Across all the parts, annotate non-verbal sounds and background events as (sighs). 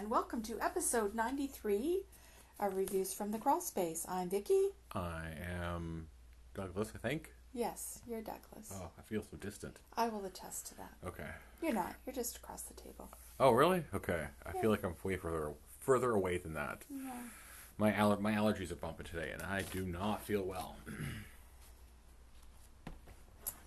and welcome to episode 93 of Reviews from the Crawl Space. I'm Vicky. I am Douglas, I think. Yes, you're Douglas. Oh, I feel so distant. I will attest to that. Okay. You're not. You're just across the table. Oh, really? Okay. I feel like I'm way further further away than that. Yeah. My aller- my allergies are bumping today, and I do not feel well. (clears throat)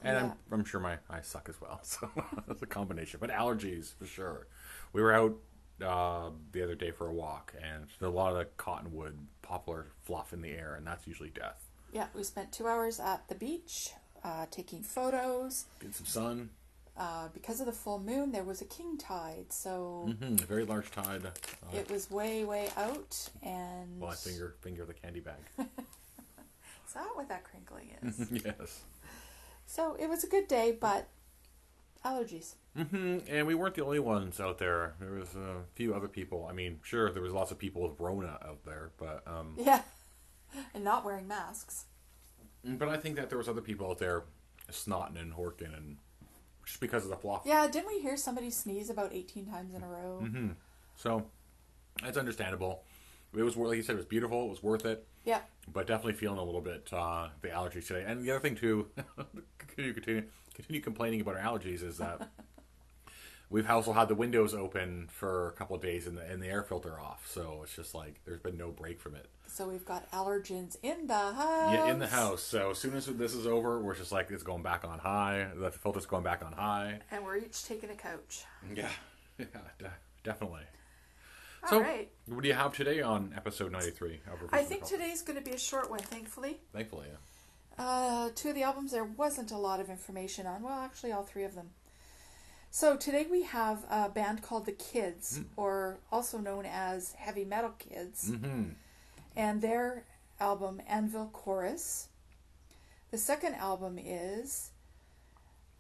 and I'm, I'm sure my I suck as well, (laughs) so it's a combination. But allergies for sure. We were out uh, the other day for a walk, and a lot of the cottonwood poplar fluff in the air, and that's usually death. Yeah, we spent two hours at the beach uh, taking photos. Get some sun. Uh, because of the full moon, there was a king tide, so hmm A very large tide. Uh, it was way, way out. And well, I finger finger the candy bag. (laughs) is that what that crinkling is? (laughs) yes. so it was a good day, but allergies. Hmm And we weren't the only ones out there. There was a few other people. I mean, sure, there was lots of people with Rona out there, but um, (laughs) Yeah, and not wearing masks. but I think that there was other people out there snotting and horking and just because of the fluff. Yeah, didn't we hear somebody sneeze about 18 times in a row? hmm So that's understandable. It was like you said, it was beautiful. It was worth it, Yeah. but definitely feeling a little bit uh, the allergies today. And the other thing too, (laughs) continue continue continue complaining about our allergies is that. (laughs) We've also had the windows open for a couple of days and the, and the air filter off, so it's just like there's been no break from it. So we've got allergens in the house. Yeah, in the house. So as soon as this is over, we're just like it's going back on high. The filter's going back on high. And we're each taking a couch. Yeah, (laughs) yeah, de- definitely. All So, right. what do you have today on episode ninety three? I think today's going to be a short one, thankfully. Thankfully, yeah. Uh, two of the albums there wasn't a lot of information on. Well, actually, all three of them. So today we have a band called The Kids, or also known as Heavy Metal Kids, Mm-hmm. and their album Anvil Chorus. The second album is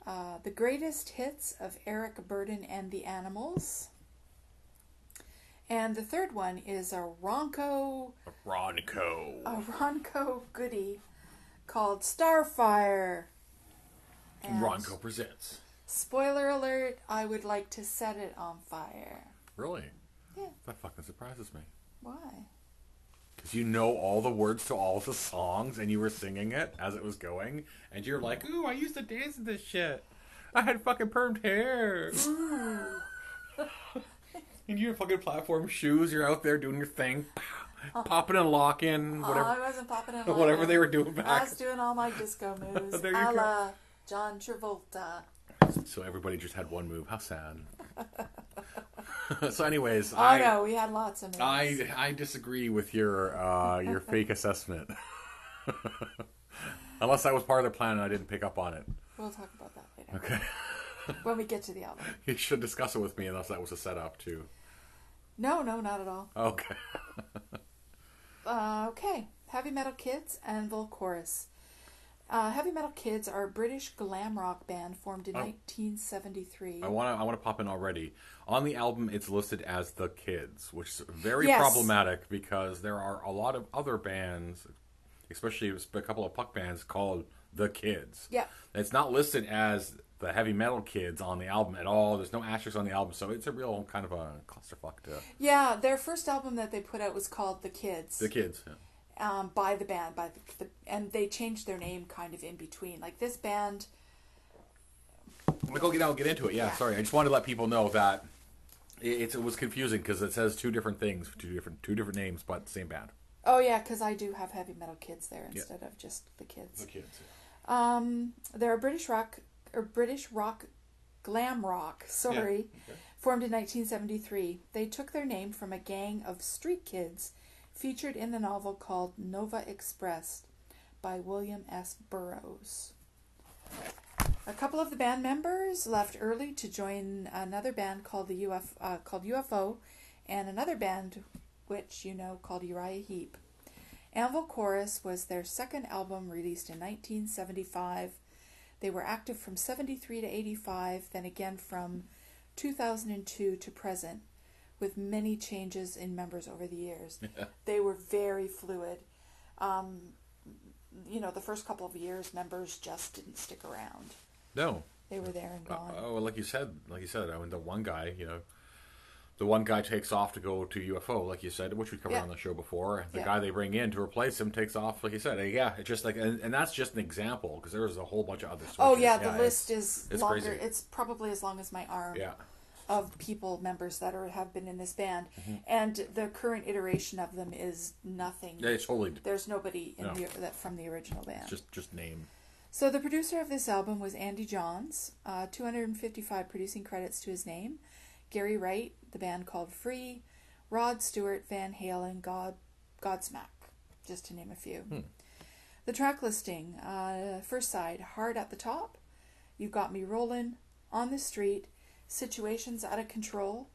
uh, The Greatest Hits of Eric Burdon and the Animals. And the third one is a Ronco A Ronco. a Ronco goodie called Starfire. And Ronco presents. Spoiler alert, I would like to set it on fire. Really? Yeah. That fucking surprises me. Why? Because you know all the words to all the songs and you were singing it as it was going, and you're like, "Ooh, I used to dance to this shit. I had fucking permed hair." (laughs) and you have fucking platform shoes. You're out there doing your thing, uh-huh. popping and locking, Oh, whatever, I wasn't popping it. (laughs) whatever they were doing back. I was doing all my disco (laughs) moves, There you a go. la John Travolta. So everybody just had one move. How sad. (laughs) so, anyways, Oh I, no, we had lots of moves. I I disagree with your uh, your fake (laughs) assessment. (laughs) Unless that was part of the plan and I didn't pick up on it. We'll talk about that later Okay. when we get to the album. You should discuss it with me unless that was a setup too. No, no, not at all. Okay. Uh, okay, Heavy Metal Kids, Anvil Chorus. Uh, Heavy Metal Kids are a British glam rock band formed in Oh. 1973. I want to I want to pop in already. On the album it's listed as The Kids, which is very Yes. problematic because there are a lot of other bands, especially a couple of puck bands called The Kids. Yeah. It's not listed as the heavy metal kids on the album at all. There's no asterisks on the album, so it's a real kind of a clusterfuck to Yeah, their first album that they put out was called The Kids. the kids. Yeah. Um, by the band, by the, the and they changed their name kind of in between. Like this band, I'll go get out, get into it. Yeah, Yeah. sorry. I just wanted to let people know that it, it was confusing because it says two different things, two different two different names, but same band. oh yeah, because I do have Heavy Metal Kids there instead of just the Kids. The kids. Um, they're a British rock or British rock, glam rock. Sorry, okay. formed in 1973. They took their name from a gang of street kids featured in the novel called Nova Express by William S. Burroughs. A couple of the band members left early to join another band called the UF, uh, called UFO, and another band, which you know, called Uriah Heep. Anvil Chorus was their second album released in 1975. They were active from 73 to 85, then again from 2002 to present, with many changes in members over the years. (laughs) They were very fluid. Um, you know, the first couple of years, members just didn't stick around. No. They were there and Uh, gone. oh, well, like you said, like you said, I mean, the one guy, you know, the one guy takes off to go to UFO, like you said, which we covered Yeah. on the show before. The Yeah. guy they bring in to replace him takes off, like you said. Uh, Yeah, it's just like, and, and that's just an example because there's a whole bunch of other. Stuff. Oh switches. yeah, the list is it's longer. crazy. It's probably as long as my arm Yeah, of people members that are have been in this band, Mm-hmm. and the current iteration of them is nothing. Yeah, it's totally There's nobody in No. the that from the original band. just just name. So the producer of this album was Andy Johns, uh, 255 producing credits to his name. Gary Wright, the band called Free, Rod Stewart, Van Halen, God, Godsmack, just to name a few. The track listing: uh, first side, Hard at the Top, You've Got Me Rollin', On the Street, Situations Out of Control,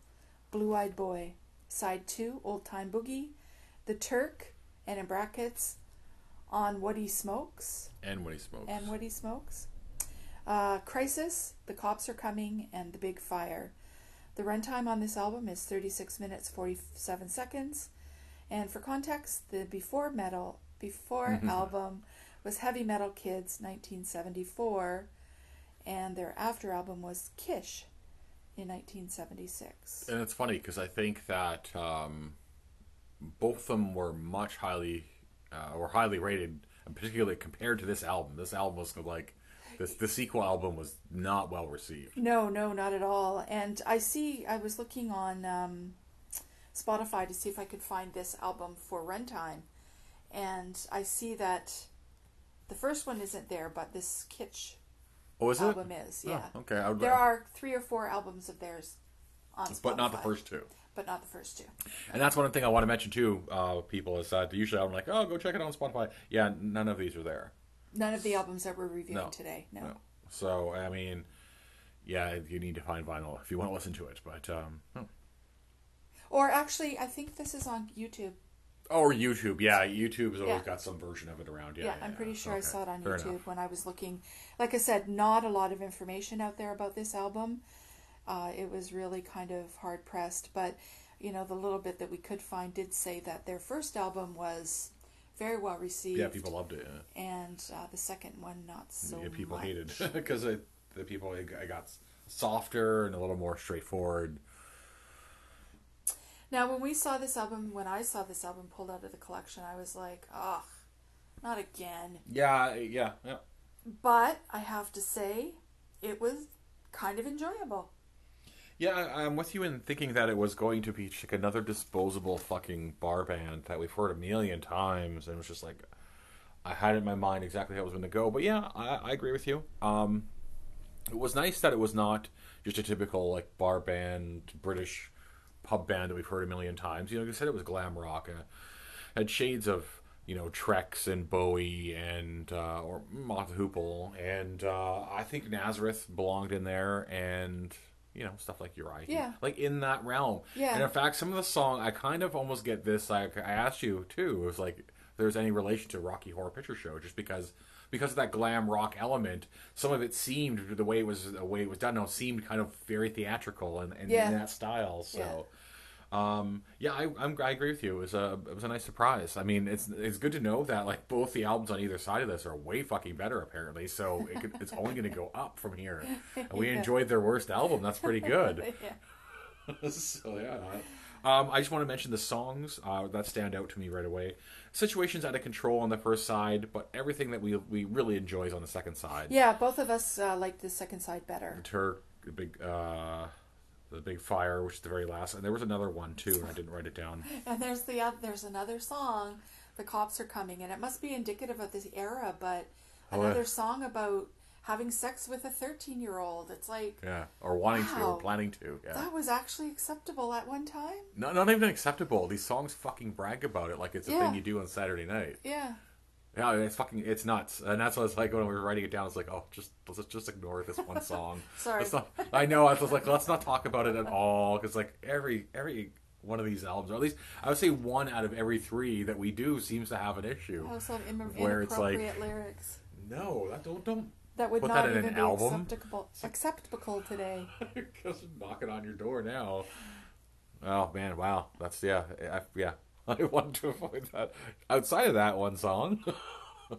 Blue Eyed Boy. Side two, Old Time Boogie, The Turk, and in brackets, On What He Smokes And when he smokes. and what he smokes. Uh, Crisis, The Cops Are Coming, and The Big Fire. The runtime on this album is 36 minutes 47 seconds. And for context, the before metal before (laughs) album was Heavy Metal Kids 1974, and their after album was Kitsch in 1976. And it's funny because I think that um, both of them were much highly, uh, were highly rated, and particularly compared to this album. This album was like, this the sequel album was not well received. No, no, not at all. And I see, I was looking on um, Spotify to see if I could find this album for runtime. And I see that the first one isn't there, but this Kitsch Oh, is it? album is. Yeah. Oh, okay, I would, There are three or four albums of theirs on Spotify. but not the first two. But not the first two. And that's one thing I want to mention too, uh, people, is that usually I'm like, oh, go check it out on Spotify. Yeah, none of these are there. None of the albums that we're reviewing No. today. No. No. So I mean, yeah, you need to find vinyl if you want to listen to it. But um, hmm. Or actually, I think this is on YouTube. Or YouTube, yeah, YouTube's always Yeah. got some version of it around. Yeah, Yeah, I'm pretty sure I Okay, saw it on fair YouTube enough. when I was looking. Like I said, not a lot of information out there about this album. Uh, it was really kind of hard pressed, but you know, the little bit that we could find did say that their first album was very well received. Yeah, people loved it. Yeah. and uh, the second one not so. yeah, people much. hated because (laughs) the people it it got softer and a little more straightforward. Now, when we saw this album, when I saw this album pulled out of the collection, I was like, ugh, not again. Yeah, yeah, yeah. But I have to say, it was kind of enjoyable. Yeah, I, I'm with you in thinking that it was going to be like another disposable fucking bar band that we've heard a million times, and it was just like I had in my mind exactly how it was going to go. But yeah, I, I agree with you. Um, it was nice that it was not just a typical like bar band British pub band that we've heard a million times. You know, like I said, it was glam rock. Uh, had shades of you know T. Rex and Bowie and uh, or Mott Hoople, and uh, I think Nazareth belonged in there, and you know stuff like Uriah, Yeah. like in that realm. Yeah. And in fact, some of the song I kind of almost get this. Like I asked you too, it was like if there's any relation to Rocky Horror Picture Show, just because. Because of that glam rock element, some of it seemed the way it was the way it was done. Now seemed kind of very theatrical and, and Yeah. in that style. So, um, yeah, I, I'm, I agree with you. It was a it was a nice surprise. I mean, it's it's good to know that like both the albums on either side of this are way fucking better apparently. So it could, it's only going to go up from here. (laughs) And we Yeah. enjoyed their worst album. That's pretty good. (laughs) yeah. (laughs) so yeah. Um, I just want to mention the songs uh, that stand out to me right away. Situations out of control on the first side, but everything that we we really enjoy is on the second side. Yeah, both of us uh, liked the second side better. The big, uh, the big fire, which is the very last, and there was another one too, and I didn't write it down. And there's the oth- there's another song, "The Cops Are Coming," and it must be indicative of this era. But Oh, another yeah. song about having sex with a 13 year old. It's like Yeah, or wanting to, or planning to. Yeah, that was actually acceptable at one time. not not even acceptable. These songs fucking brag about it like it's a Yeah. thing you do on Saturday night. Yeah. Yeah, it's fucking, it's nuts, and that's what it's like when we were writing it down. It's like, oh, just let's just ignore this one song. (laughs) Sorry. Not, I know. I was like, let's not talk about it at all because like every every one of these albums, or at least I would say one out of every three that we do seems to have an issue. Also, Where it's like- lyrics No, that don't don't that would not that even an be album? acceptable acceptable today. (laughs) Just knocking on your door now. Oh man, wow, that's yeah, I, yeah. (laughs) I want to avoid that. Outside of that one song,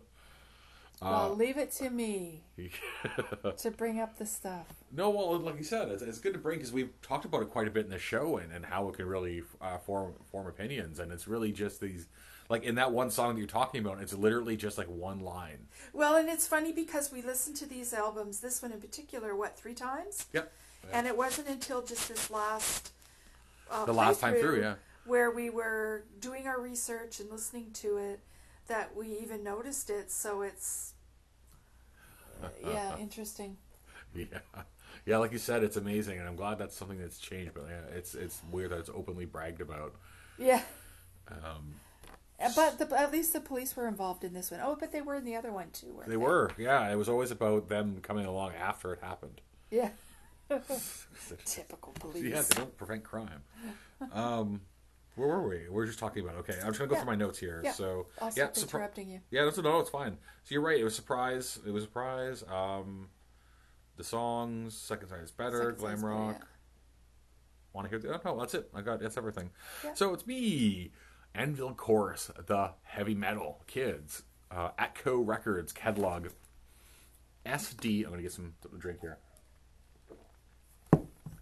(laughs) well, leave it to me (laughs) to bring up the stuff. No, well, like you said, it's, it's good to bring because we've talked about it quite a bit in the show and, and how it can really uh, form form opinions, and it's really just these, like in that one song that you're talking about, it's literally just like one line. Well, and it's funny because we listened to these albums, this one in particular, what three times? Yep. And it wasn't until just this last uh, The last time through, yeah. Where we were doing our research and listening to it that we even noticed it. So it's (laughs) yeah, interesting. Yeah, yeah, like you said, it's amazing, and I'm glad that's something that's changed. But yeah, it's it's weird that it's openly bragged about. Yeah. Um, Uh, But the, at least the police were involved in this one. Oh, but they were in the other one too. Weren't they were, yeah. It was always about them coming along after it happened. Yeah. (laughs) Typical police. Yeah, they don't prevent crime. (laughs) Um, where were we? We are just talking about. Okay, I'm just gonna go Yeah. through my notes here. Yeah. So I'll yeah, surpri- interrupting you. Yeah, that's no, it's fine. So you're right. It was surprise. It was a surprise. Um, the songs, second side is better. Second glam better, rock. yeah. Want to hear? The, oh no, that's it. I got that's everything. So it's me, Anvil Chorus, the heavy metal kids, uh, Atco Records catalog. SD. I'm gonna get some drink here.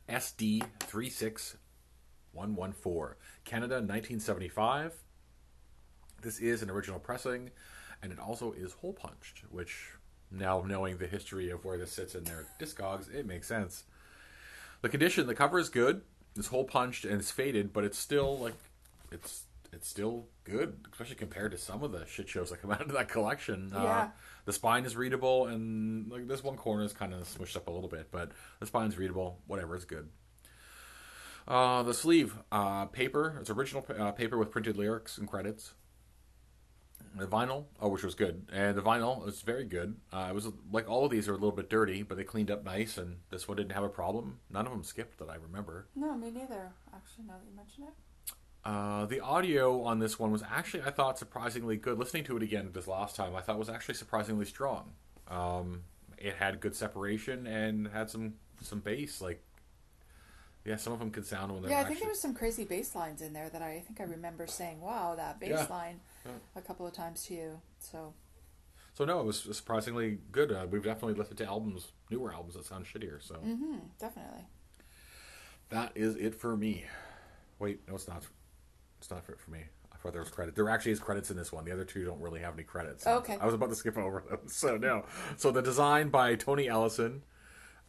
SD three six one one four Canada 1975. This is an original pressing, and it also is hole punched, which now knowing the history of where this sits in their (laughs) discogs, it makes sense. The condition, the cover is good. It's hole punched and it's faded, but it's still like it's it's still good, especially compared to some of the shit shows that come (laughs) out of that collection. Uh, Yeah. the spine is readable, and like this one corner is kind of smushed up a little bit, but the spine's readable. Whatever, it's good. Uh, the sleeve, uh, paper. It's original uh, paper with printed lyrics and credits. The vinyl, oh, which was good, and the vinyl was very good. Uh, it was like all of these are a little bit dirty, but they cleaned up nice, and this one didn't have a problem. None of them skipped that I remember. No, me neither. Actually, now that you mention it. Uh, the audio on this one was actually, I thought, surprisingly good. Listening to it again this last time, I thought was actually surprisingly strong. Um, it had good separation and had some some bass. Like, yeah, some of them could sound when they're Yeah, I actually. think there was some crazy bass lines in there that I, I think I remember saying, "Wow, that bass Yeah. line," Yeah. a couple of times to you. So So no, it was surprisingly good. Uh, we've definitely listened to albums, newer albums that sound shittier. So hmm definitely. that is it for me. Wait, no, it's not. It's not for, for me. I thought there was credit. There actually is credits in this one. The other two don't really have any credits. Okay. I was about to skip over them. (laughs) So no. So the design by Tony Ellison,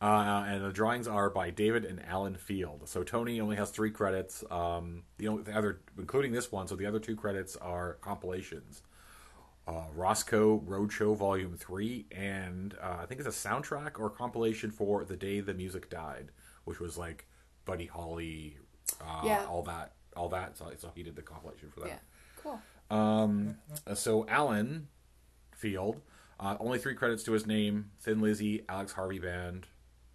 uh, and the drawings are by David and Alan Field. So Tony only has three credits. Um, the only the other, including this one. So the other two credits are compilations. Uh, Roscoe Roadshow Volume Three, and uh, I think it's a soundtrack or compilation for "The Day the Music Died," which was like Buddy Holly, uh, Yeah. all that, all that. So, so he did the compilation for that. Yeah, cool. Uh, so Alan Field, uh, only three credits to his name: Thin Lizzy, Alex Harvey Band,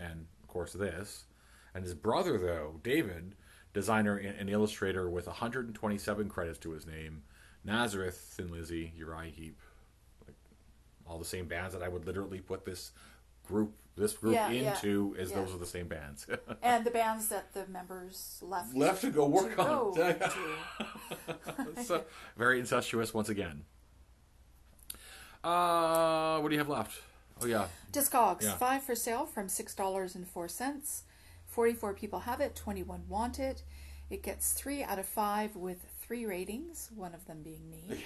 and of course this. And his brother, though David, designer and illustrator, with 127 credits to his name: Nazareth, Thin Lizzy, Uriah Heep, like all the same bands that I would literally put this group, this group Yeah, yeah, into, as yeah. those are the same bands. (laughs) And the bands that the members left (laughs) Left to go work to on. go (laughs) so, very incestuous once again. Uh, what do you have left? Oh yeah, Discogs, Yeah. five for sale from six dollars and four cents. Forty-four people have it. Twenty-one want it. It gets three out of five with three ratings. One of them being me.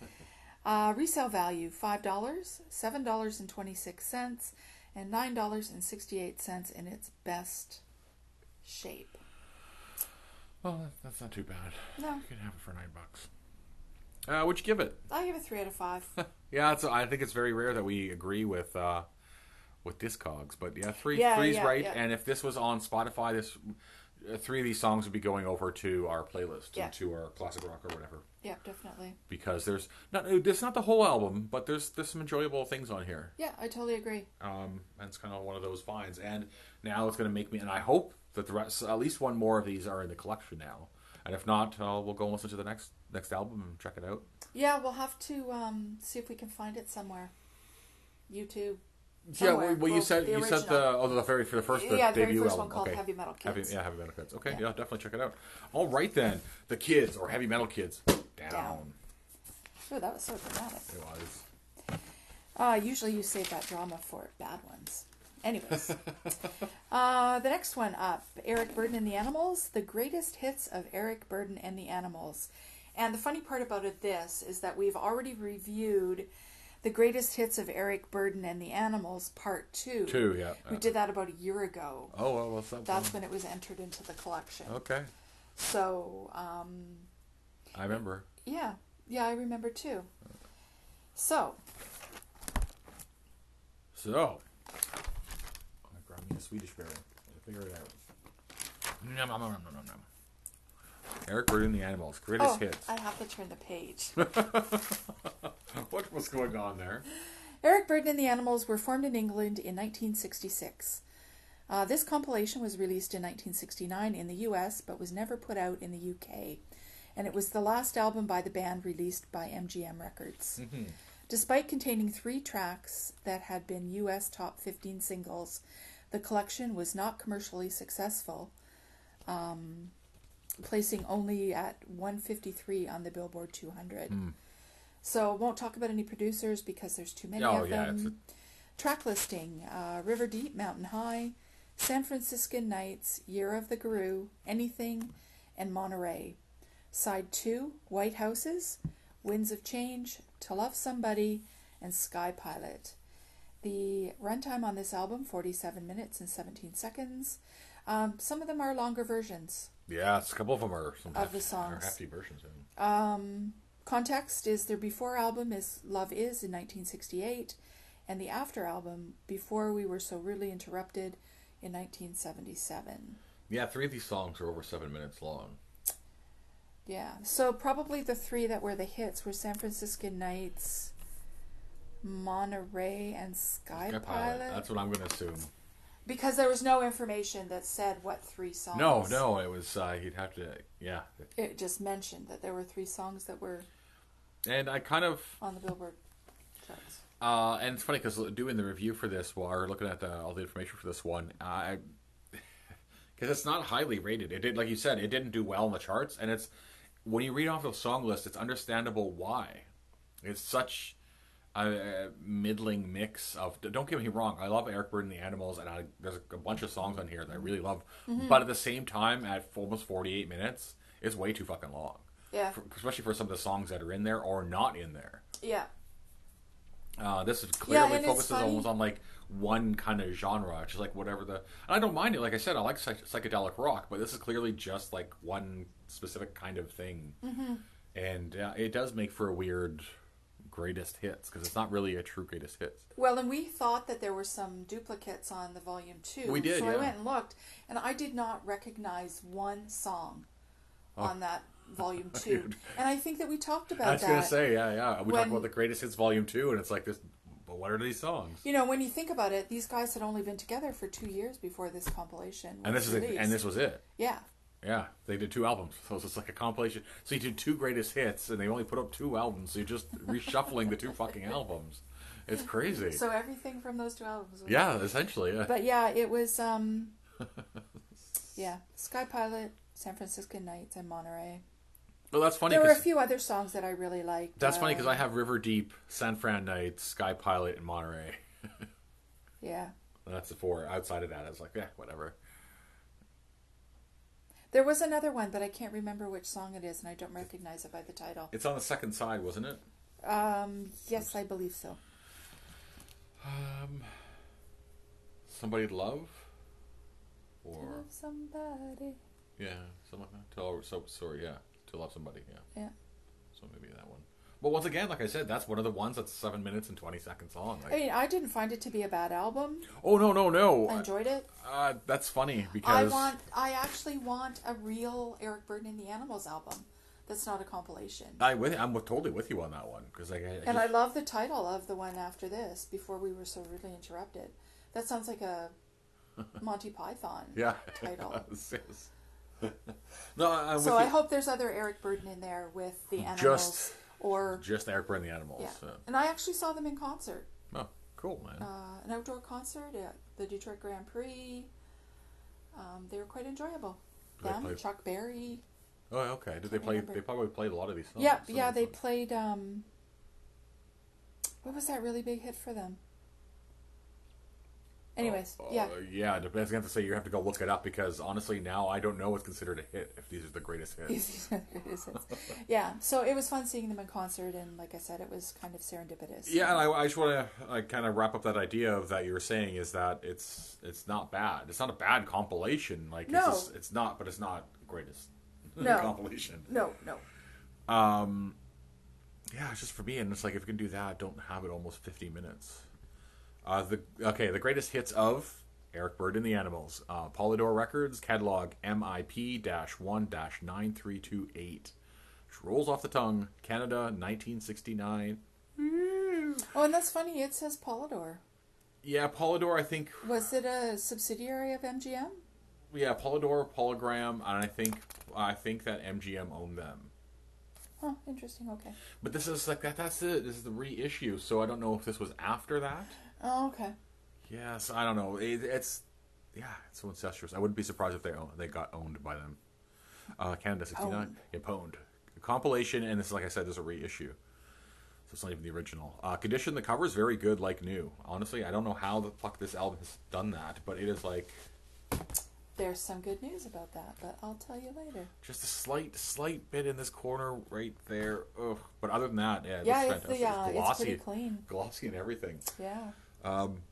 (laughs) uh, resale value five dollars, seven dollars and twenty-six cents, and nine dollars and sixty-eight cents in its best shape. well that's not too bad. No, You can have it for nine bucks. Uh, what'd you give it? I give it three out of five. (laughs) Yeah, it's, I think it's very rare that we agree with uh, with Discogs, but yeah, three Yeah, three's yeah, right. yeah. And if this was on Spotify, this uh, three of these songs would be going over to our playlist Yeah. and to our classic rock or whatever. yeah, definitely. Because there's not it's not the whole album, but there's there's some enjoyable things on here. Yeah, I totally agree. um, and it's kind of one of those finds. And now it's going to make me, and I hope that the rest, at least one more of these are in the collection now. And if not, uh, we'll go and listen to the next next album and check it out. Yeah, we'll have to um, see if we can find it somewhere. YouTube. yeah, somewhere. well, well, you Well, said you said the oh the very for the first the yeah, the very first album. one called okay. Heavy Metal Heavy, Kids. yeah, heavy metal kids. Okay, Yeah. yeah. definitely check it out. All right then, the kids or heavy metal kids down. Down. Oh, that was so dramatic. It was. Uh, usually you save that drama for bad ones. Anyways, (laughs) uh, the next one up Eric Burdon and the Animals, the greatest hits of Eric Burdon and the Animals. And the funny part about it, this is that we've already reviewed the greatest hits of Eric Burdon and the Animals, part two. Two, yeah. We did that about a year ago. Oh, well, that? That's when it was entered into the collection. Okay. So, um, I remember. yeah, yeah, I remember too. So, So, I grab me a Swedish berry. I'll figure it out. Nom, nom, nom, nom, nom, nom. Eric Burdon, and the Animals, greatest oh, hits. I have to turn the page. (laughs) (laughs) what was going on there? Eric Burdon and the Animals were formed in England in 1966. Uh, this compilation was released in 1969 in the US but was never put out in the UK, and it was the last album by the band released by MGM Records. Despite containing three tracks that had been US top 15 singles, the collection was not commercially successful, um, placing only at 153 on the Billboard 200. So, won't talk about any producers because there's too many Oh, of yeah, them. a- Track listing uh, River Deep, Mountain High, San Franciscan Nights, Year of the Guru, Anything, and Monterey. Side 2, White Houses, Winds of Change, To Love Somebody, and Sky Pilot. The runtime on this album, 47 minutes and 17 seconds. Um, some of them are longer versions. Yeah, it's a couple of them are some Of the songs. are hefty versions. Um, context is their before album is Love Is in 1968, and the after album, Before We Were So Rudely Interrupted, in 1977. Yeah, three of these songs are over seven minutes long. Yeah, so probably the three that were the hits were San Francisco Nights, Monterey, and Sky, Sky Pilot. That's what I'm going to assume. Because there was no information that said what three songs. No, no, it was uh, he'd have to. Yeah, It just mentioned that there were three songs that were and I kind of on the Billboard charts. Uh, and it's funny because doing the review for this, or looking at the, all the information for this one, I (laughs) because it's not highly rated. It did, like you said, it didn't do well in the charts, and it's when you read off the song list, it's understandable why. It's such a, middling mix of. Don't get me wrong, I love Eric Burdon and the Animals, and I, there's a bunch of songs on here that I really love. But at the same time, at almost 48 minutes, it's way too fucking long. Yeah. For, especially for some of the songs that are in there or not in there. Yeah. Uh, this is clearly it's focuses almost on like one kind of genre, just like whatever the. And I don't mind it. Like I said, I like psych- psychedelic rock, but this is clearly just like one specific kind of thing, Mm-hmm. and uh, it does make for a weird greatest hits because it's not really a true greatest hits. Well, and we thought that there were some duplicates on the volume two. We did, So I went and looked, and I did not recognize one song Oh. on that volume (laughs) two. and I think that we talked about I was gonna say, yeah, yeah. We When- talked about the greatest hits volume two, and it's like this. But what are these songs? You know, when you think about it, these guys had only been together for two years before this compilation. And this is it, and this was it. yeah, Yeah, they did two albums, so it's like a compilation. So you did two greatest hits, and they only put up two albums. So you're just reshuffling the two fucking albums. It's crazy. so everything from those two albums. Was yeah, essentially. Yeah. But yeah, it was um yeah, Sky Pilot, San Francisco Nights, and Monterey. well, that's funny There were a few other songs that I really liked. that's funny because uh, I have River Deep, San Fran Nights, Sky Pilot, and Monterey. (laughs) yeah. That's the four. Outside of that, I was like, yeah, whatever. There was another one, but I can't remember which song it is, and I don't recognize it by the title. It's on the second side, wasn't it? Um, yes, I believe so. Um, somebody to love, or Love somebody. yeah, something like that. Tell so sorry, yeah, to love somebody, yeah. Yeah. So maybe that one. But once again, like I said, that's one of the ones that's seven minutes and twenty seconds long. Like, I mean, I didn't find it to be a bad album. oh no, no, no! I enjoyed it. Uh, that's funny because I want. I actually want a real Eric Burdon and the Animals album. That's not a compilation. I with I'm totally with you on that one because I, I And I love the title of the one after this, Before We Were So Rudely Interrupted. That sounds like a (laughs) Monty Python yeah title. (laughs) (laughs) No, I'm so I you. hope there's other Eric Burdon in there with the animals. Just- or, just Eric Burn the animals. yeah. so. And I actually saw them in concert. Oh, cool, man. Uh, an outdoor concert at the Detroit Grand Prix. Um, they were quite enjoyable. Did Them, play- Chuck Berry. oh, okay. Did they play? remember. They probably played a lot of these songs. yeah, yeah, they played. Um, What was that really big hit for them? Anyways, Uh, yeah. yeah. I going to have to say you have to go look it up because honestly, now I don't know what's considered a hit if these are the greatest (laughs) hits. These are the greatest hits. yeah, so it was fun seeing them in concert, and like I said, it was kind of serendipitous. Yeah, and I, I just want to kind of wrap up that idea of that you were saying is that it's it's not bad. It's not a bad compilation. Like No. it's, just, it's not, but it's not the greatest (laughs) No. compilation. No, no. Um, yeah, it's just for me, and it's like if you can do that, don't have it almost fifty minutes. Uh, the okay, the greatest hits of Eric Bird and the Animals, uh, Polydor Records catalog MIP one nine three two eight, which rolls off the tongue. Canada, nineteen sixty nine. Oh, and that's funny. It says Polydor. Yeah, Polydor. I think. Was it a subsidiary of MGM? Yeah, Polydor, Polygram, and I think I think that MGM owned them. Huh, interesting. Okay. But this is like that. That's it. This is the reissue. So I don't know if this was after that. Oh, okay. Yes, I don't know. It, it's yeah, it's so incestuous. I wouldn't be surprised if they own, they got owned by them. Uh, Canada sixty nine, yeah, pwned. Compilation, and this is like I said, there's a reissue, so it's not even the original. Uh, condition, the cover is very good, like new. Honestly, I don't know how the fuck this album has done that, but it is like There's some good news about that, but I'll tell you later. just a slight, slight bit in this corner right there. Ugh. But other than that, yeah, yeah, it's, fantastic. the, uh, it's glossy, pretty clean. glossy and everything. Yeah. Um,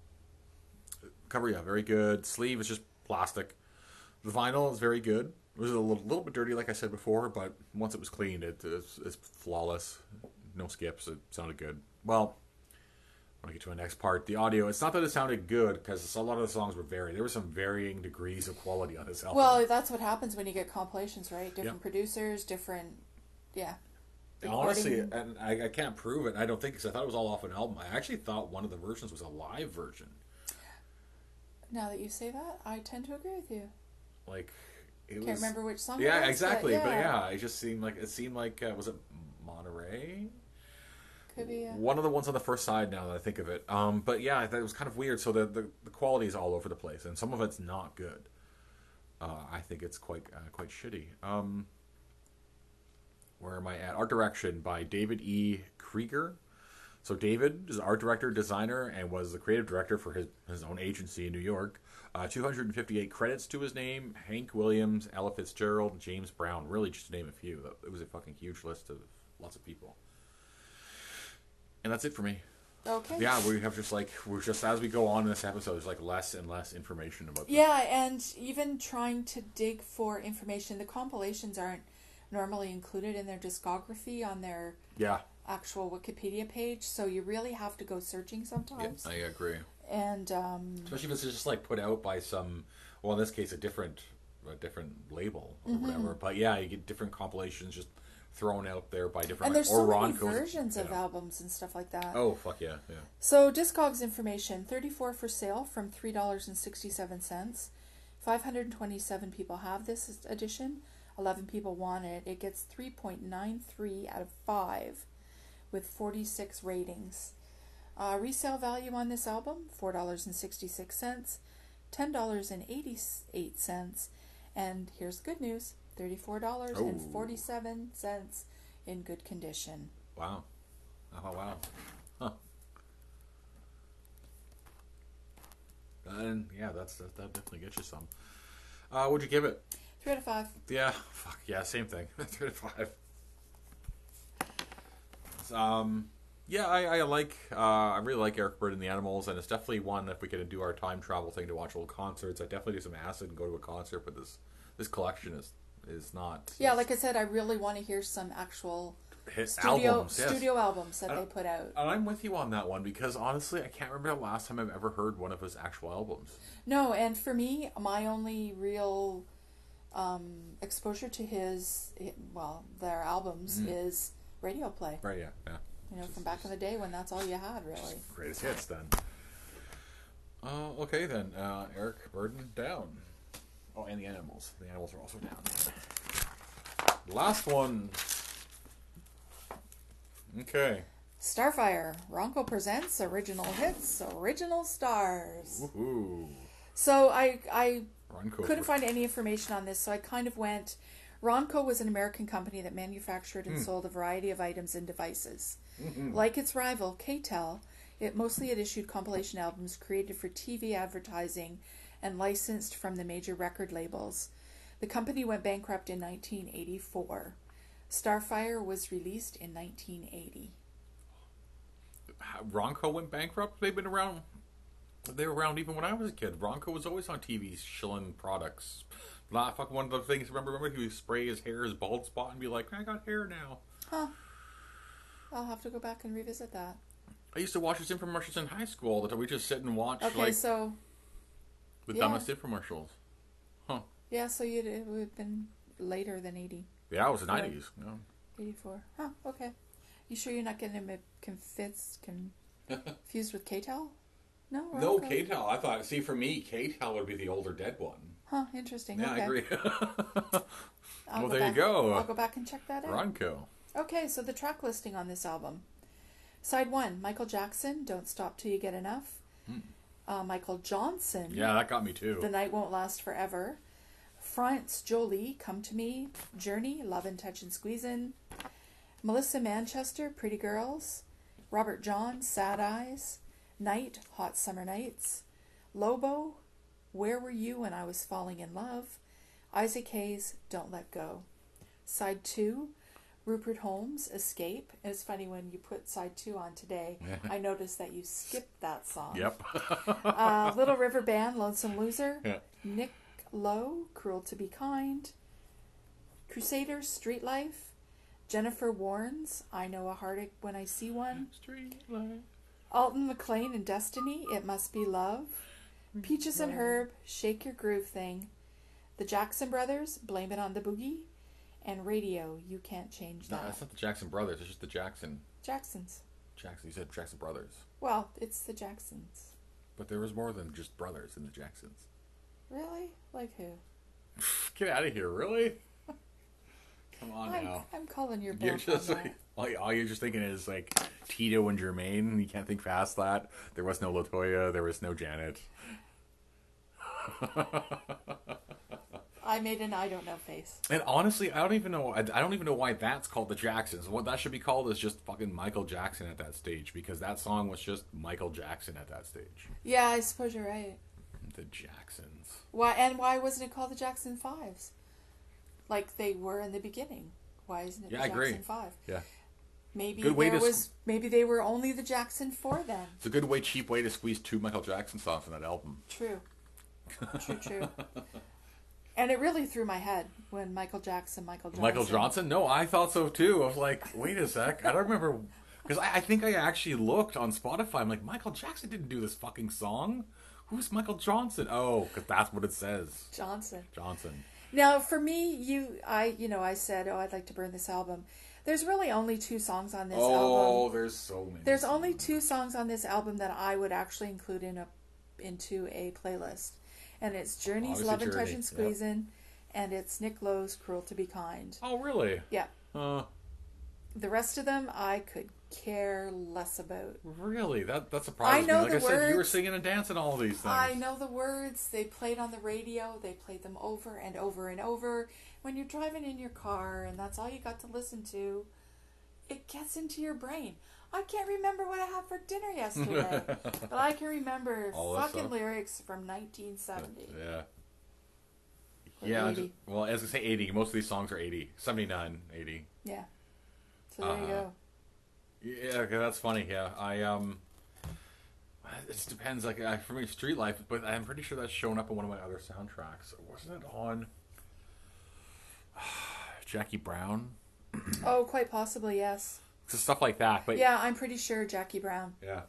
cover, yeah, very good. Sleeve is just plastic. The vinyl is very good. It was a little, little bit dirty, like I said before, but once it was cleaned, it, it's, it's flawless. No skips. It sounded good. Well, when I get to the next part. The audio. It's not that it sounded good because a lot of the songs were varied. There were some varying degrees of quality on this album. Well, that's what happens when you get compilations, right? Different Yep. producers, different. Yeah. Honestly, and I, I can't prove it. I don't think because I thought it was all off an album. I actually thought one of the versions was a live version. Now that you say that, I tend to agree with you. Like it Can't was. remember which song. it Yeah, was, exactly. But yeah. it just seemed like it seemed like uh, was it Monterey? Could be. uh, One of the ones on the first side. Now that I think of it, um, but yeah, I thought it was kind of weird. So the, the the quality is all over the place, and some of it's not good. Uh, I think it's quite uh, quite shitty. Um, where am I at? Art direction by David E. Krieger. So David is art director, designer, and was the creative director for his his own agency in New York. Uh, 258 credits to his name: Hank Williams, Ella Fitzgerald, James Brown. Really, just to name a few. It was a fucking huge list of lots of people. And that's it for me. Okay. Yeah, we have just like we're just as we go on in this episode, there's like less and less information about. Yeah, and even trying to dig for information, the compilations aren't normally included in their discography on their Yeah, actual Wikipedia page, so you really have to go searching yeah, sometimes. I agree. And um, Especially if it's just like put out by some, well, in this case, a different, a different label or Mm-hmm. whatever. But yeah, you get different compilations just thrown out there by different. and there's or so many Ronco's- versions of yeah. albums and stuff like that. Oh fuck yeah, yeah. So Discogs information: thirty-four for sale from three dollars and sixty-seven cents. Five hundred twenty-seven people have this edition. Eleven people want it. It gets three point nine three out of five, with forty-six ratings. Uh, resale value on this album: four dollars and sixty-six cents, ten dollars and eighty-eight cents, and here's the good news: thirty-four dollars and Oh. forty-seven in good condition. Wow. Oh wow. Huh. And yeah, that's that, that definitely gets you some. Uh, would you give it? Three out of five. Yeah, fuck yeah, same thing. (laughs) Three to five. Um, yeah, I, I like. Uh, I really like Eric Bird and the Animals, and it's definitely one if we could do our time travel thing to watch old concerts. I definitely do some acid and go to a concert, but this this collection is is not. Yeah, like I said, I really want to hear some actual hit studio albums. yes. studio albums that Uh, they put out. And I'm with you on that one because honestly, I can't remember the last time I've ever heard one of his actual albums. No, and for me, my only real um, exposure to his well, their albums Mm. is radio play. Right? Yeah. Yeah. You know, from back in the day when that's all you had, really. Greatest hits then. Uh, okay then, uh, Eric Burdon down. Oh, and the animals. The animals are also down. Last one. Okay. Starfire, Ronco presents original hits, original stars. Woohoo. So I I Ronco. couldn't find any information on this, so I kind of went. Ronco was an American company that manufactured and hmm. sold a variety of items and devices. Like its rival, K-tel, it mostly had issued compilation albums created for TV advertising and licensed from the major record labels. The company went bankrupt in 1984. Starfire was released in 1980. Ronco went bankrupt. They've been around. They were around even when I was a kid. Ronco was always on TV shilling products. Not fucking one of the things. Remember, remember he would spray his hair, his bald spot, and be like, "I got hair now." Huh. I'll have to go back and revisit that. I used to watch his infomercials in high school all the time. We just sit and watch Okay, like so the yeah. dumbest infomercials. Huh? yeah, so you'd, it would have been later than 80, Yeah, it was the nineties. Yeah. 84. Huh, okay. You sure you're not getting him confits, confused (laughs) with K-tel? No? No, okay. K-tel. I thought. See, for me, Kate K-tel would be the older dead one. Huh, interesting. Yeah, okay. I agree. (laughs) Well, there you go. I'll go back and check that out. Ronco. Okay, so the track listing on this album. Side one, Michael Jackson, Don't Stop Till You Get Enough. Uh, Michael Johnson, Hmm. Yeah, that got me too. The Night Won't Last Forever. France Joli, Come to Me. Journey, Love and Touch and Squeezin'. Melissa Manchester, Pretty Girls. Robert John, Sad Eyes. Night, Hot Summer Nights. Lobo, Where Were You When I Was Falling in Love. Isaac Hayes, Don't Let Go. Side two, Rupert Holmes, Escape. And it's funny when you put side two on today, (laughs) I noticed that you skipped that song. Yep. (laughs) Uh, Little River Band, Lonesome Loser. Yeah. Nick Lowe, Cruel to Be Kind. Crusaders, Street Life. Jennifer Warnes, I Know a Heartache When I See One. Street light. Alton McClain and Destiny, It Must Be Love. Mm-hmm. Peaches and Herb, Shake Your Groove Thing. The Jackson Brothers, Blame It on the Boogie. And Radio, You Can't Change No, That. that's not the Jackson Brothers. It's just the Jackson. Jacksons. Jackson. You said Jackson Brothers, Well, it's the Jacksons. but there was more than just brothers in the Jacksons. Really? Like who? (sighs) Get out of here! Really? Come on I'm, now. I'm calling your You're just like all, all you're just thinking is like Tito and Jermaine. You can't think past that. There was no Latoya. There was no Janet. (laughs) I made an I don't know face. And honestly, I don't even know. I, I don't even know why that's called the Jacksons. What that should be called is just fucking Michael Jackson at that stage because that song was just Michael Jackson at that stage. Yeah, I suppose you're right. The Jacksons. Why and why wasn't it called the Jackson Fives? Like they were in the beginning. Why isn't it Yeah, the I agree. Jackson Five? Yeah, Maybe Good way there to was maybe they were only the Jackson Four then. it's a good way, cheap way to squeeze two Michael Jackson songs from that album. True. True, true. (laughs) and it really threw my head when Michael Jackson, Michael Johnson. Michael Johnson? No, I thought so too. I was like, wait a sec. I don't remember because I, I think I actually looked on Spotify. I'm like, Michael Jackson didn't do this fucking song. Who's Michael Johnson? Oh, because that's what it says. Johnson. Johnson. Now, for me, you, I, you know, I said, oh, I'd like to burn this album. There's really only two songs on this album. Oh, there's so many. There's only two songs on this album that I would actually include in a into a playlist, and it's Journey's Obviously "Love and Journey, Touch and yep. Squeezin'," and it's Nick Lowe's "Cruel to Be Kind." Oh, really? Yeah, Uh, the rest of them I could care less about. really? That that surprises I know me. Like the I said, you were singing and dancing all these things. I know the words. They played on the radio. They played them over and over and over. When you're driving in your car and that's all you got to listen to, it gets into your brain. I can't remember what I had for dinner yesterday, (laughs) but I can remember All fucking lyrics from 1970. Yeah. Or Yeah, 80. well, as I say, 80. Most of these songs are 80. 79, 80. Yeah. So there you Uh-huh. go. Yeah, okay, that's funny. Yeah, I um, it just depends. Like I, for me, Street Life, but I'm pretty sure that's shown up in one of my other soundtracks. Wasn't it on (sighs) Jackie Brown? (clears throat) Oh, quite possibly, yes. So stuff like that. But Yeah, I'm pretty sure Jackie Brown. yeah.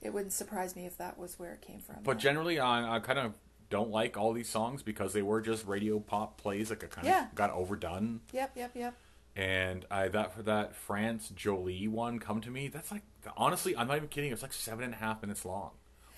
It wouldn't surprise me if that was where it came from. But generally, I, I kind of don't like all these songs because they were just radio pop plays. Like, kind of got overdone. Yep, yep, yep. And I that for that France Joli one, "Come to Me." That's like honestly, I'm not even kidding. It's like seven and a half minutes long.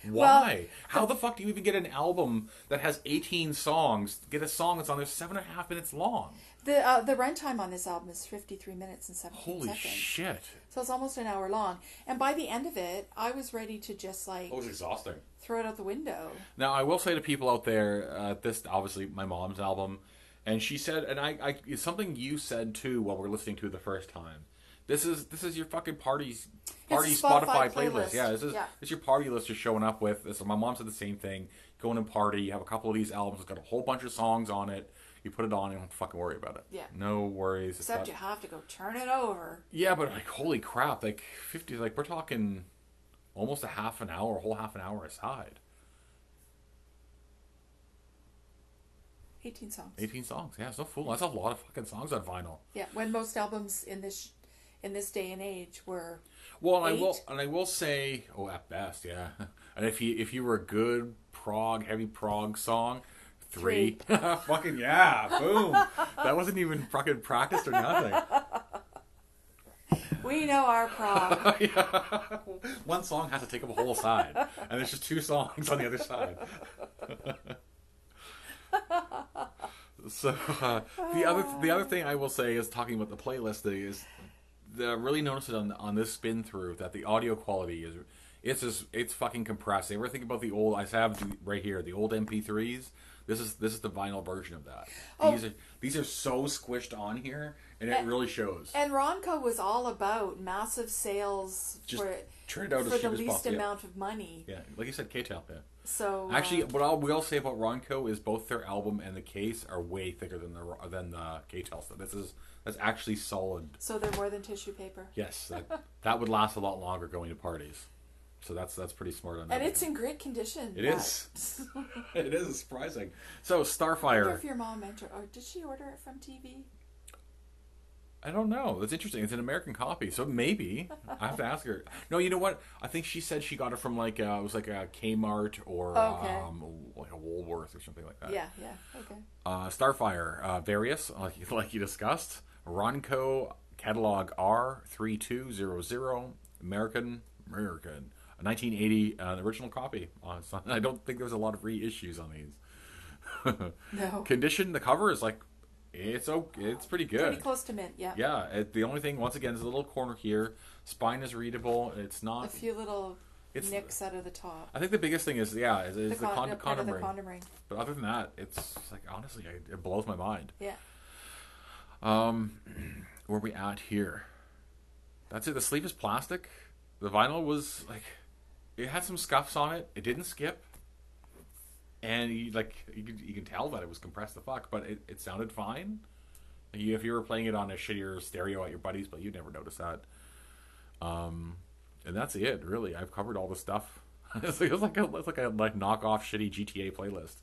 Well, Why? How the fuck do you even get an album that has 18 songs? Get a song that's on there seven and a half minutes long. The uh, the runtime on this album is 53 minutes and 17 Holy seconds. shit! So it's almost an hour long. And by the end of it, I was ready to just like It was exhausting. throw it out the window. Now I will say to people out there, uh, this obviously my mom's album, and she said, and I, I it's something you said too while we are listening to it the first time, This is this is your fucking parties a party Spotify Spotify, playlist. playlist. Yeah, this is Yeah. this is your party list you're showing up with. This my mom said the same thing. Going to party, you have a couple of these albums, it's got a whole bunch of songs on it. You put it on, you don't fucking worry about it. Yeah. No worries. Except you have to go turn it over. yeah, but like holy crap, like fifty like we're talking almost a half an hour, a whole half an hour aside. 18 songs. Eighteen songs. Yeah, it's no fool. That's a lot of fucking songs on vinyl. Yeah, when most albums in this in this day and age were Well, and I will, and I will say, oh, at best, yeah. (laughs) And if you if you were a good prog, heavy prog song, three, (laughs) fucking yeah, boom. that wasn't even fucking practiced or nothing. we know our prog. (laughs) One song has to take up a whole side, and there's just two songs on the other side. So uh, the other the other thing I will say is talking about the playlist thing is the I really noticed it on on this spin through that the audio quality is it's just it's fucking compressed. You ever think about the old? I have the, right here the old MP3s. This is this is the vinyl version of that. Oh. These are these are so squished on here, and it And- really shows. and Ronco was all about massive sales Just for turn it out for the least possible, yeah. amount of money. yeah, like you said, K-Tel. Yeah. So Actually, uh, what I'll, we all say about Ronco is both their album and the case are way thicker than the than the K-Tel stuff. This is that's actually solid. so they're more than tissue paper. Yes, that, (laughs) that would last a lot longer going to parties. So that's that's pretty smart on that. And it's in great condition. It that- is. (laughs) (laughs) it is surprising. So I wonder Starfire, if your mom entered, or did she order it from TV? I don't know. That's interesting. It's an American copy, so maybe I have to ask her. No, you know what? I think she said she got it from like uh, it was like a Kmart or Okay. um, like a Woolworth or something like that. Yeah, yeah, okay. Uh, Starfire, uh, various, (laughs) like, like you discussed. Ronco catalog R3200, American, American, 1980, uh, original copy. (laughs) I don't think there's a lot of reissues on these. (laughs) No, Condition, the cover is like, it's okay, it's pretty good. pretty close to mint. Yeah, Yeah, it, the only thing, once again, is a little corner here. Spine is readable. It's not. a few little It's- nicks out of the top. I think the biggest thing is, yeah, is, is the, con- of condom the ring. condom ring. But other than that, it's like honestly, I, it blows my mind. Yeah. Um, (clears throat) where we at here? That's it. The sleeve is plastic. The vinyl was like, it had some scuffs on it. It didn't skip, and you like you can, you can tell that it was compressed the fuck, but it, it sounded fine. You, if you were playing it on a shittier stereo at your buddy's, but you'd never notice that. Um, and that's it. Really, I've covered all the stuff. (laughs) it's like, it's like a it's like a like knockoff shitty GTA playlist.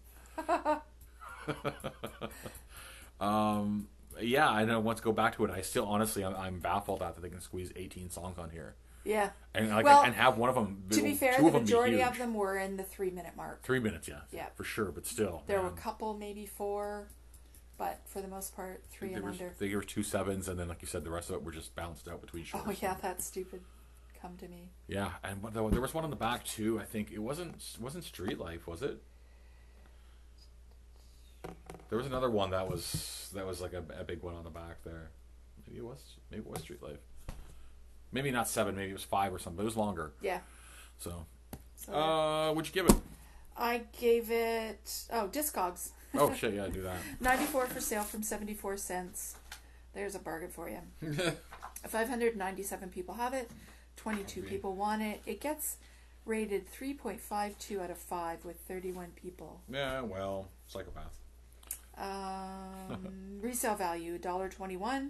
(laughs) um, yeah, I know. Once go back to it, I still honestly I'm, I'm baffled at that they can squeeze 18 songs on here Yeah. and like Well, and have one of them. To be fair, two the of them majority of them were in the three minute mark. Three minutes, yeah, Yeah. for sure. But still, There were a couple, maybe four, but for the most part, three and under. there were two sevens, and then like you said, the rest of it were just bounced out between shows. Oh yeah, that's stupid. Come to me. yeah. And there was one on the back too. I think it wasn't wasn't Street Life, was it? There was another one that was that was like a, a big one on the back there. Maybe it was maybe it was Street Life. Maybe not seven. Maybe it was five or something. But it was longer. Yeah. So, So uh, what'd you give it? I gave it oh Discogs. Oh (laughs) shit, yeah, do that. 94 for sale from 74 cents. There's a bargain for you. (laughs) 597 people have it. 22 people want it. It gets rated 3.52 out of 5 with 31 people. yeah, well, psychopath. Um, (laughs) resale value $1.21,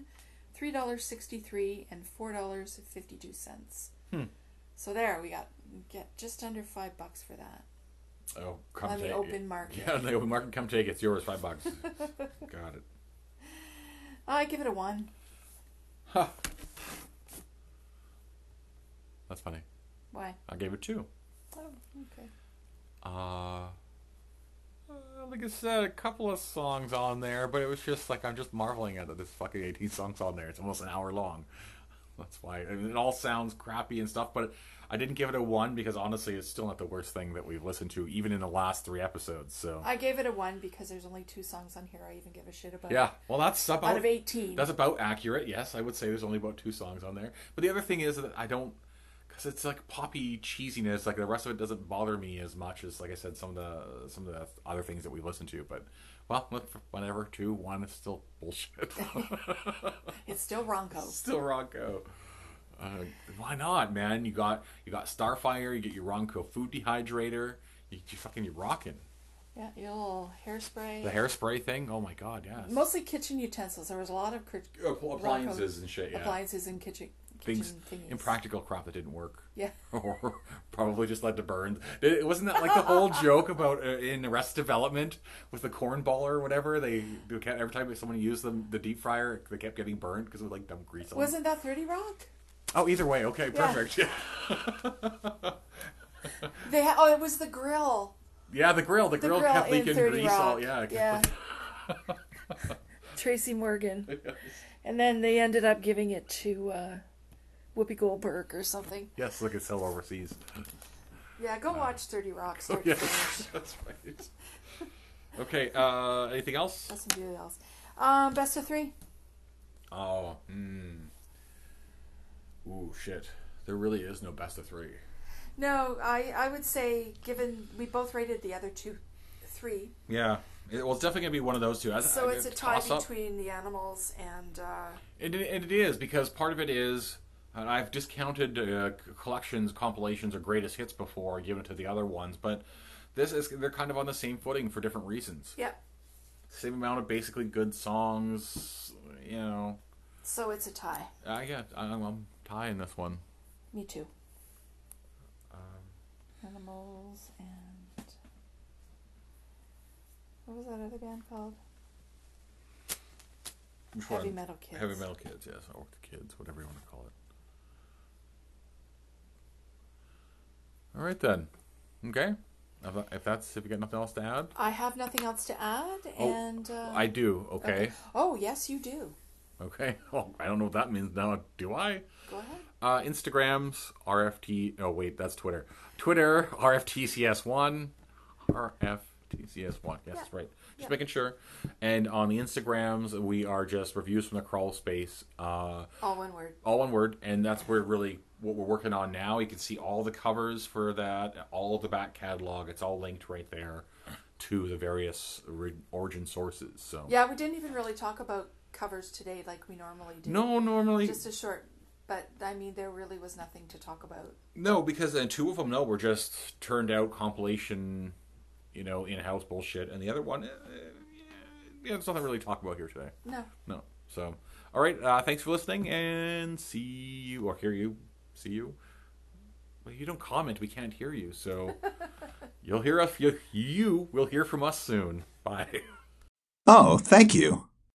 $3.63, and $4.52. Hmm. So there we got get just under 5 bucks for that. Oh, come take. On the open it. market. Yeah, on the open market. Come take it. It's yours. Five bucks. (laughs) Got it. I give it a 1. Huh. That's funny. Why? I gave it two. Oh, okay. Uh, uh, like I said, a couple of songs on there, but it was just like I'm just marveling at that This fucking 18 songs on there. It's almost an hour long. (laughs) That's why I mean, it all sounds crappy and stuff. But I didn't give it a one because honestly, it's still not the worst thing that we've listened to, even in the last three episodes. So I gave it a 1 because there's only two songs on here I even give a shit about. yeah, well, that's about Out of 18. That's about accurate. Yes, I would say there's only about two songs on there. But the other thing is that I don't. Because it's like poppy cheesiness. Like the rest of it doesn't bother me as much as, like I said, some of the some of the other things that we listen to. But well, whatever. Two, one is still bullshit. (laughs) it's still Ronco. still Ronco. Uh, why not, man? You got you got Starfire. You get your Ronco food dehydrator. You, you fucking you rocking. Yeah, your little hairspray. The hairspray thing. Oh my god, yes. Mostly kitchen utensils. There was a lot of cri- appliances and shit. Yeah. Appliances and kitchen things, impractical crap that didn't work. Yeah. (laughs) or probably just led to burns. It, wasn't that like the whole joke about uh, in Arrested Development with the corn ball or whatever? They, they kept, every time someone used them, the deep fryer, they kept getting burned because it was like dumb grease. On wasn't that Thirty Rock? Oh, either way, okay, perfect. Yeah. (laughs) they ha- oh, it was the grill. Yeah, the grill. The, the grill, grill, kept leaking grease. All, yeah, yeah. (laughs) Tracy Morgan, and then they ended up giving it to. Uh, Whoopi Goldberg or something. Yes, look at sell overseas. Yeah, go watch Thirty Rock. Oh, start oh, yes, (laughs) that's right. okay, uh, anything else? Nothing else. Um, best of three. Oh, hmm. Ooh, shit. There really is no best of three. No, I I would say given we both rated the other two, three. Yeah. It, well, it's definitely gonna be one of those two. I, so I, it's a tie between the animals and. Uh, and it is because part of it is and I've discounted uh, collections, compilations, or greatest hits before, given to the other ones, but this is they're kind of on the same footing for different reasons. Yeah. Same amount of basically good songs, you know. So it's a tie. Uh, yeah, I'm, I'm tying this one. Me too. Um, Animals and what was that other band called? Heavy one? Metal Kids. Heavy Metal Kids, yes, or the Kids, whatever you want to call it. Right then. Okay. If that's if you got nothing else to add, I have nothing else to add, oh, and uh, I do. Okay. okay. Oh yes, you do. Okay. (laughs) Oh, I don't know what that means now. Do I? Go ahead. Uh, Instagrams RFT. Oh wait, that's Twitter. Twitter (laughs) RFTCS1. RFTCS1. Yes, yeah. right. Just making sure. And on the Instagrams, we are just reviews from the crawl space. Uh, all one word. All one word, and that's where really what we're working on now. You can see all the covers for that, all the back catalog. It's all linked right there to the various origin sources. So yeah, we didn't even really talk about covers today like we normally do. No, normally just a short. But I mean, there really was nothing to talk about. No, because then two of them, no, were just turned out compilation, you know, in-house bullshit, and the other one, uh, yeah, there's nothing really to talk about here today. No, no. So, all right, uh, thanks for listening, and see you or hear you see you. Well, you don't comment, we can't hear you. So (laughs) you'll hear us. You, you will hear from us soon. Bye. Oh, thank you.